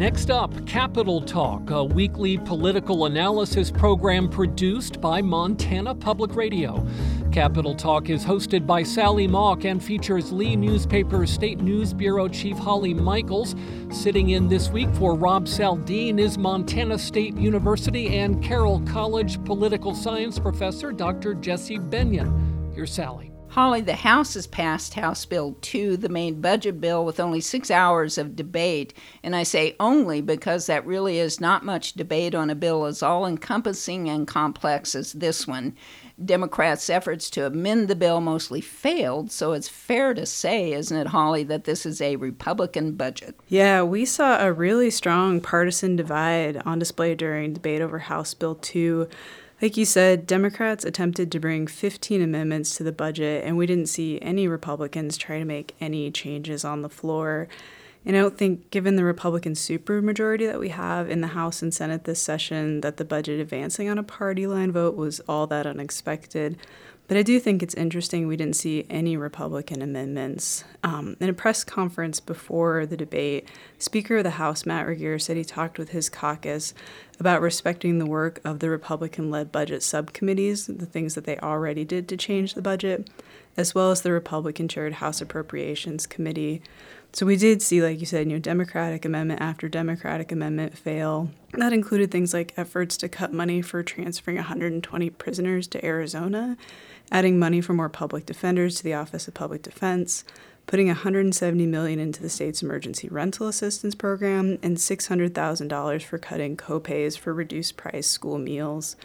Next up, Capitol Talk, a weekly political analysis program produced by Montana Public Radio. Capitol Talk is hosted by Sally Mauk and features Lee Newspaper State News Bureau Chief Holly Michels. Sitting in this week for Rob Saldin is Montana State University and Carroll College political science professor Dr. Jessi Bennion. Here's Sally. Holly, the House has passed House Bill 2, the main budget bill, with only six hours of debate. And I say only because that really is not much debate on a bill as all encompassing and complex as this one. Democrats' efforts to amend the bill mostly failed, so it's fair to say, isn't it, Holly, that this is a Republican budget? Yeah, we saw a really strong partisan divide on display during debate over House Bill 2. Like you said, Democrats attempted to bring 15 amendments to the budget, and we didn't see any Republicans try to make any changes on the floor. And I don't think, given the Republican supermajority that we have in the House and Senate this session, that the budget advancing on a party line vote was all that unexpected. But I do think it's interesting we didn't see any Republican amendments. Um, in a press conference before the debate, Speaker of the House Matt Regier said he talked with his caucus about respecting the work of the Republican led budget subcommittees, the things that they already did to change the budget, as well as the Republican chaired House Appropriations Committee. So we did see, like you said, you know, Democratic amendment after Democratic amendment fail. That included things like efforts to cut money for transferring 120 prisoners to Arizona adding money for more public defenders to the Office of Public Defense, putting 170 million into the state's emergency rental assistance program, and $600,000 for cutting copays for reduced price school meals.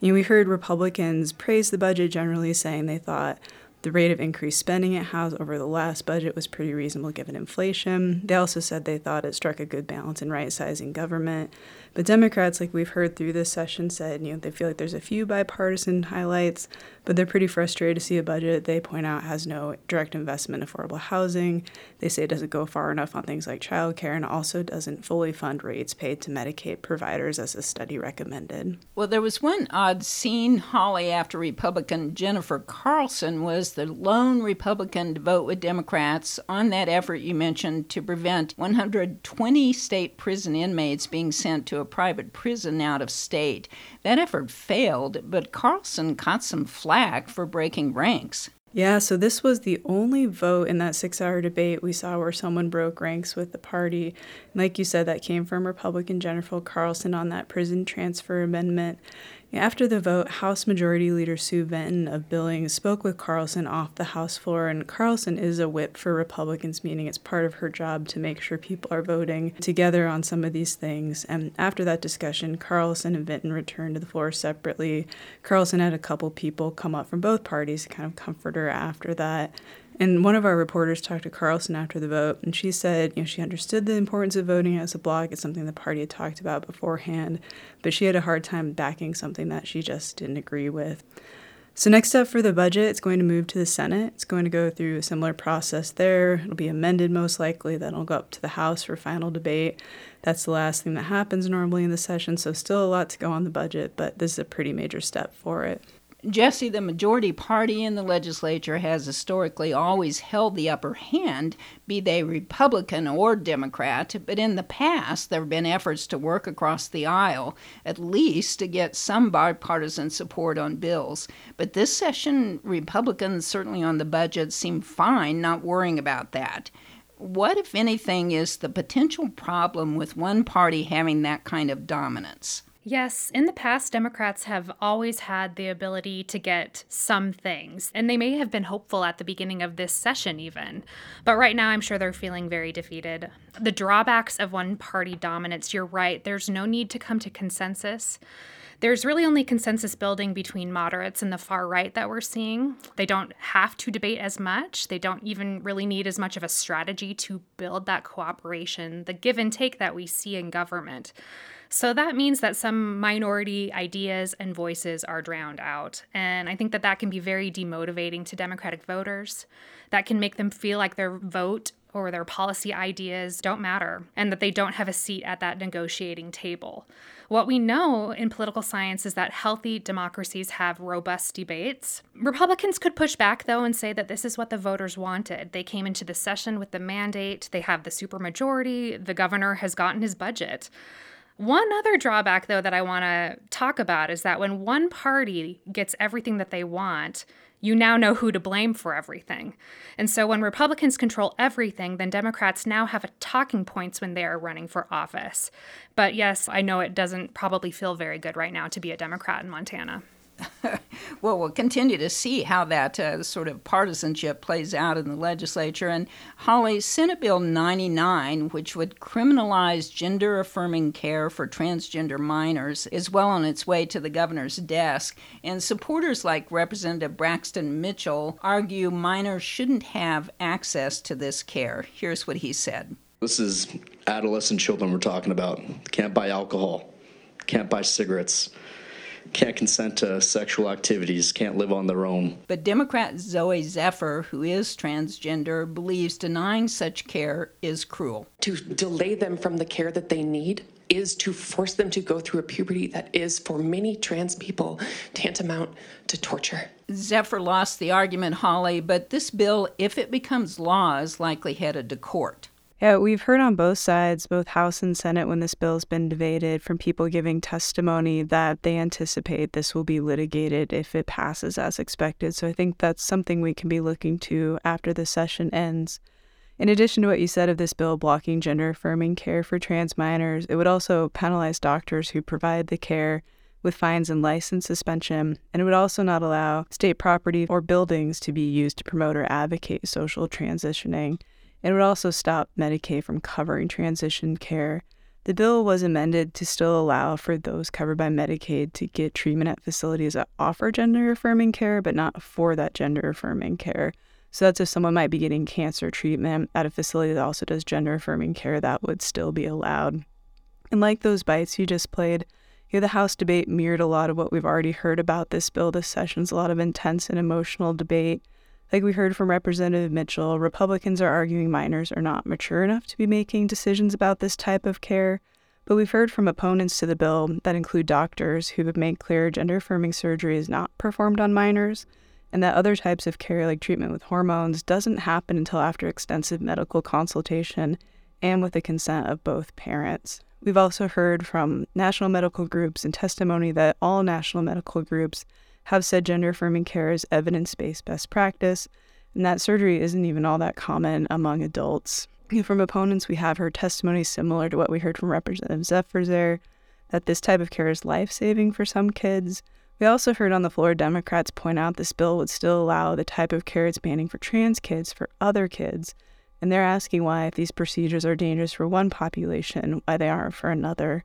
You know, we heard Republicans praise the budget generally, saying they thought the rate of increased spending it has over the last budget was pretty reasonable given inflation. They also said they thought it struck a good balance in right sizing government. But Democrats, like we've heard through this session, said you know they feel like there's a few bipartisan highlights, but they're pretty frustrated to see a budget they point out has no direct investment in affordable housing. They say it doesn't go far enough on things like childcare and also doesn't fully fund rates paid to Medicaid providers as the study recommended. Well, there was one odd scene, Holly, after Republican Jennifer Carlson was the lone Republican to vote with Democrats on that effort you mentioned to prevent 120 state prison inmates being sent to a private prison out of state. That effort failed, but Carlson caught some flack for breaking ranks. Yeah, so this was the only vote in that six hour debate we saw where someone broke ranks with the party. like you said, that came from Republican Jennifer Carlson on that prison transfer amendment. After the vote, House Majority Leader Sue Vinton of Billings spoke with Carlson off the House floor, and Carlson is a whip for Republicans, meaning it's part of her job to make sure people are voting together on some of these things. And after that discussion, Carlson and Vinton returned to the floor separately. Carlson had a couple people come up from both parties to kind of comfort her after that. And one of our reporters talked to Carlson after the vote, and she said, you know, she understood the importance of voting as a bloc. It's something the party had talked about beforehand, but she had a hard time backing something that she just didn't agree with. So, next up for the budget, it's going to move to the Senate. It's going to go through a similar process there. It'll be amended most likely, then it'll go up to the House for final debate. That's the last thing that happens normally in the session, so still a lot to go on the budget, but this is a pretty major step for it. Jessi, the majority party in the legislature has historically always held the upper hand, be they Republican or Democrat, but in the past there have been efforts to work across the aisle, at least to get some bipartisan support on bills. But this session, Republicans, certainly on the budget, seem fine not worrying about that. What, if anything, is the potential problem with one party having that kind of dominance? Yes, in the past, Democrats have always had the ability to get some things, and they may have been hopeful at the beginning of this session, even. But right now, I'm sure they're feeling very defeated. The drawbacks of one party dominance, you're right, there's no need to come to consensus. There's really only consensus building between moderates and the far right that we're seeing. They don't have to debate as much. They don't even really need as much of a strategy to build that cooperation, the give and take that we see in government. So that means that some minority ideas and voices are drowned out. And I think that that can be very demotivating to Democratic voters. That can make them feel like their vote or their policy ideas don't matter and that they don't have a seat at that negotiating table. What we know in political science is that healthy democracies have robust debates. Republicans could push back, though, and say that this is what the voters wanted. They came into the session with the mandate, they have the supermajority, the governor has gotten his budget. One other drawback, though, that I want to talk about is that when one party gets everything that they want, you now know who to blame for everything. And so when Republicans control everything, then Democrats now have a talking points when they are running for office. But yes, I know it doesn't probably feel very good right now to be a Democrat in Montana. well, we'll continue to see how that uh, sort of partisanship plays out in the legislature. And Holly, Senate Bill 99, which would criminalize gender affirming care for transgender minors, is well on its way to the governor's desk. And supporters like Representative Braxton Mitchell argue minors shouldn't have access to this care. Here's what he said. This is adolescent children we're talking about. Can't buy alcohol, can't buy cigarettes can't consent to sexual activities, can't live on their own. But Democrat Zooey Zephyr, who is transgender, believes denying such care is cruel. To delay them from the care that they need is to force them to go through a puberty that is, for many trans people, tantamount to torture. Zephyr lost the argument, Holly, but this bill, if it becomes law, is likely headed to court. Yeah, we've heard on both sides, both House and Senate, when this bill's been debated, from people giving testimony that they anticipate this will be litigated if it passes as expected. So I think that's something we can be looking to after the session ends. In addition to what you said of this bill blocking gender affirming care for trans minors, it would also penalize doctors who provide the care with fines and license suspension, and it would also not allow state property or buildings to be used to promote or advocate social transitioning. It would also stop Medicaid from covering transition care. The bill was amended to still allow for those covered by Medicaid to get treatment at facilities that offer gender affirming care, but not for that gender affirming care. So that's if someone might be getting cancer treatment at a facility that also does gender affirming care, that would still be allowed. And like those bites you just played, you know, the House debate mirrored a lot of what we've already heard about this bill this session's a lot of intense and emotional debate. Like we heard from Representative Mitchell, Republicans are arguing minors are not mature enough to be making decisions about this type of care. But we've heard from opponents to the bill that include doctors who have made clear gender affirming surgery is not performed on minors, and that other types of care, like treatment with hormones, doesn't happen until after extensive medical consultation and with the consent of both parents. We've also heard from national medical groups and testimony that all national medical groups have said gender affirming care is evidence based best practice, and that surgery isn't even all that common among adults. From opponents, we have heard testimony similar to what we heard from Representative Zephyr there, that this type of care is life saving for some kids. We also heard on the floor Democrats point out this bill would still allow the type of care it's banning for trans kids for other kids. And they're asking why, if these procedures are dangerous for one population, why they aren't for another.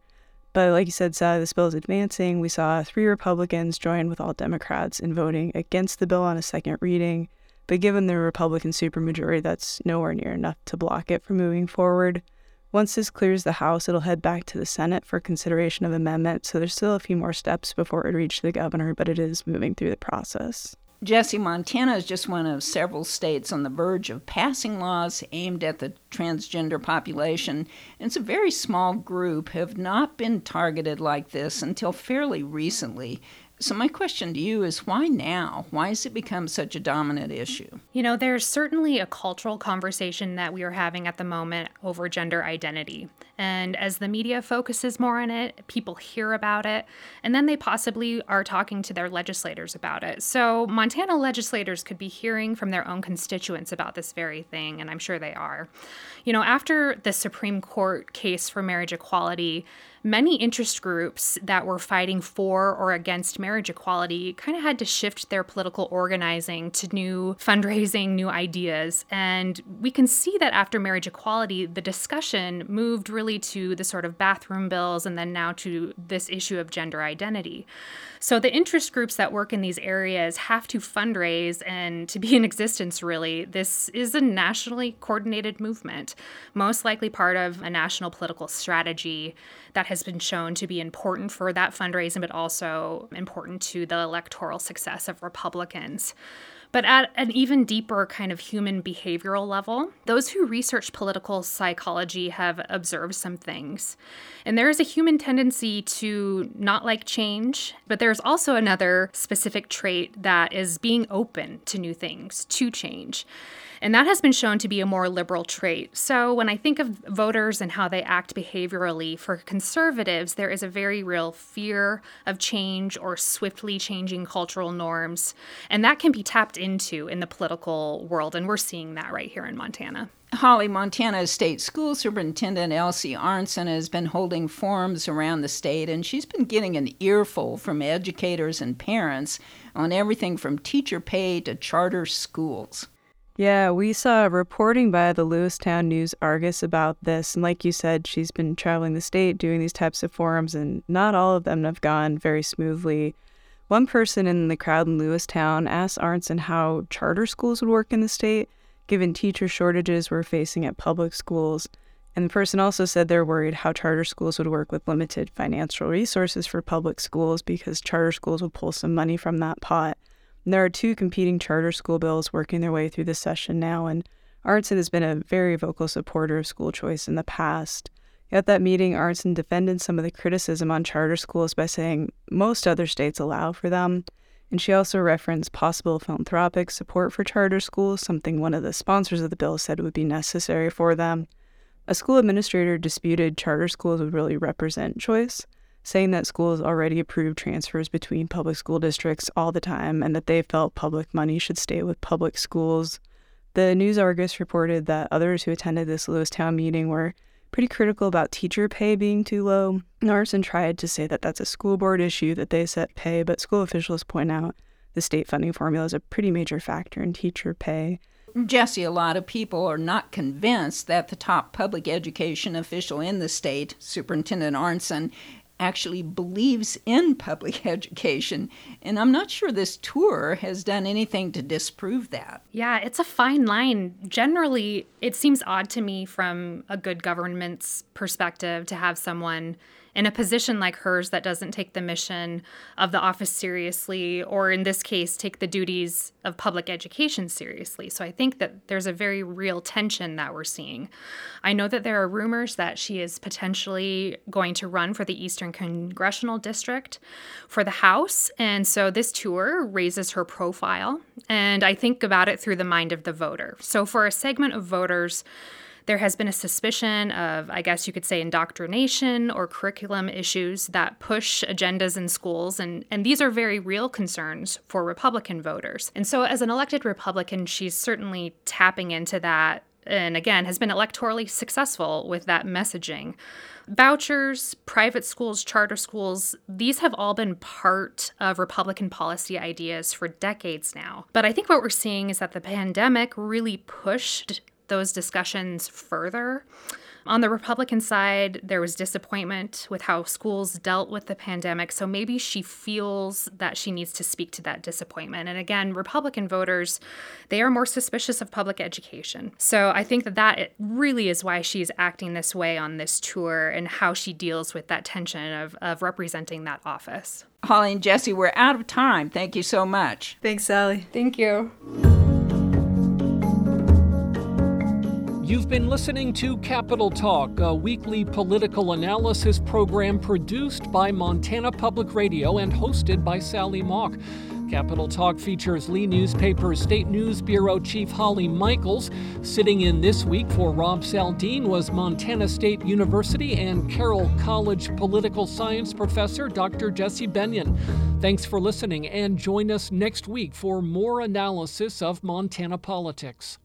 But like you said, Sally, this bill is advancing. We saw three Republicans join with all Democrats in voting against the bill on a second reading. But given the Republican supermajority, that's nowhere near enough to block it from moving forward. Once this clears the House, it'll head back to the Senate for consideration of amendment. So there's still a few more steps before it reaches the governor, but it is moving through the process. Jessi, Montana is just one of several states on the verge of passing laws aimed at the transgender population. And it's a very small group, have not been targeted like this until fairly recently. So, my question to you is why now? Why has it become such a dominant issue? You know, there's certainly a cultural conversation that we are having at the moment over gender identity. And as the media focuses more on it, people hear about it, and then they possibly are talking to their legislators about it. So, Montana legislators could be hearing from their own constituents about this very thing, and I'm sure they are. You know, after the Supreme Court case for marriage equality, many interest groups that were fighting for or against marriage equality kind of had to shift their political organizing to new fundraising, new ideas. And we can see that after marriage equality, the discussion moved really to the sort of bathroom bills and then now to this issue of gender identity. So the interest groups that work in these areas have to fundraise and to be in existence, really. This is a nationally coordinated movement, most likely part of a national political strategy that has been shown to be important for that fundraising, but also important to the electoral success of Republicans. But at an even deeper kind of human behavioral level, those who research political psychology have observed some things. And there is a human tendency to not like change, but there's also another specific trait that is being open to new things, to change. And that has been shown to be a more liberal trait. So when I think of voters and how they act behaviorally, for conservatives, there is a very real fear of change or swiftly changing cultural norms. And that can be tapped into in the political world. And we're seeing that right here in Montana. Holly, Montana State School Superintendent Elsie Arntzen has been holding forums around the state, and she's been getting an earful from educators and parents on everything from teacher pay to charter schools. Yeah, we saw reporting by the Lewistown News Argus about this. And like you said, she's been traveling the state doing these types of forums, and not all of them have gone very smoothly. One person in the crowd in Lewistown asked Arntzen how charter schools would work in the state, given teacher shortages we're facing at public schools. And the person also said they're worried how charter schools would work with limited financial resources for public schools because charter schools would pull some money from that pot. And there are two competing charter school bills working their way through the session now, and Arntzen has been a very vocal supporter of school choice in the past. At that meeting, Arntzen defended some of the criticism on charter schools by saying most other states allow for them. And she also referenced possible philanthropic support for charter schools, something one of the sponsors of the bill said would be necessary for them. A school administrator disputed charter schools would really represent choice, saying that schools already approved transfers between public school districts all the time and that they felt public money should stay with public schools. The News Argus reported that others who attended this Lewistown meeting were pretty critical about teacher pay being too low. Arntzen tried to say that that's a school board issue that they set pay, but school officials point out the state funding formula is a pretty major factor in teacher pay. Jessi, a lot of people are not convinced that the top public education official in the state, Superintendent Arntzen, actually believes in public education. And I'm not sure this tour has done anything to disprove that. Yeah, it's a fine line. Generally, it seems odd to me from a good government's perspective to have someone in a position like hers that doesn't take the mission of the office seriously, or in this case, take the duties of public education seriously. So I think that there's a very real tension that we're seeing. I know that there are rumors that she is potentially going to run for the Eastern Congressional District for the House. And so this tour raises her profile. And I think about it through the mind of the voter. So for a segment of voters, there has been a suspicion of, I guess you could say, indoctrination or curriculum issues that push agendas in schools, and, and these are very real concerns for Republican voters. And so, as an elected Republican, she's certainly tapping into that and again has been electorally successful with that messaging. Vouchers, private schools, charter schools, these have all been part of Republican policy ideas for decades now. But I think what we're seeing is that the pandemic really pushed those discussions further. On the Republican side, there was disappointment with how schools dealt with the pandemic. So maybe she feels that she needs to speak to that disappointment. And again, Republican voters, they are more suspicious of public education. So I think that that really is why she's acting this way on this tour and how she deals with that tension of, of representing that office. Holly and Jessi, we're out of time. Thank you so much. Thanks, Sally. Thank you. You've been listening to Capitol Talk, a weekly political analysis program produced by Montana Public Radio and hosted by Sally Mauk. Capitol Talk features Lee Newspaper's State News Bureau Chief Holly Michels. Sitting in this week for Rob Saldin was Montana State University and Carroll College political science professor Dr. Jessi Bennion. Thanks for listening and join us next week for more analysis of Montana politics.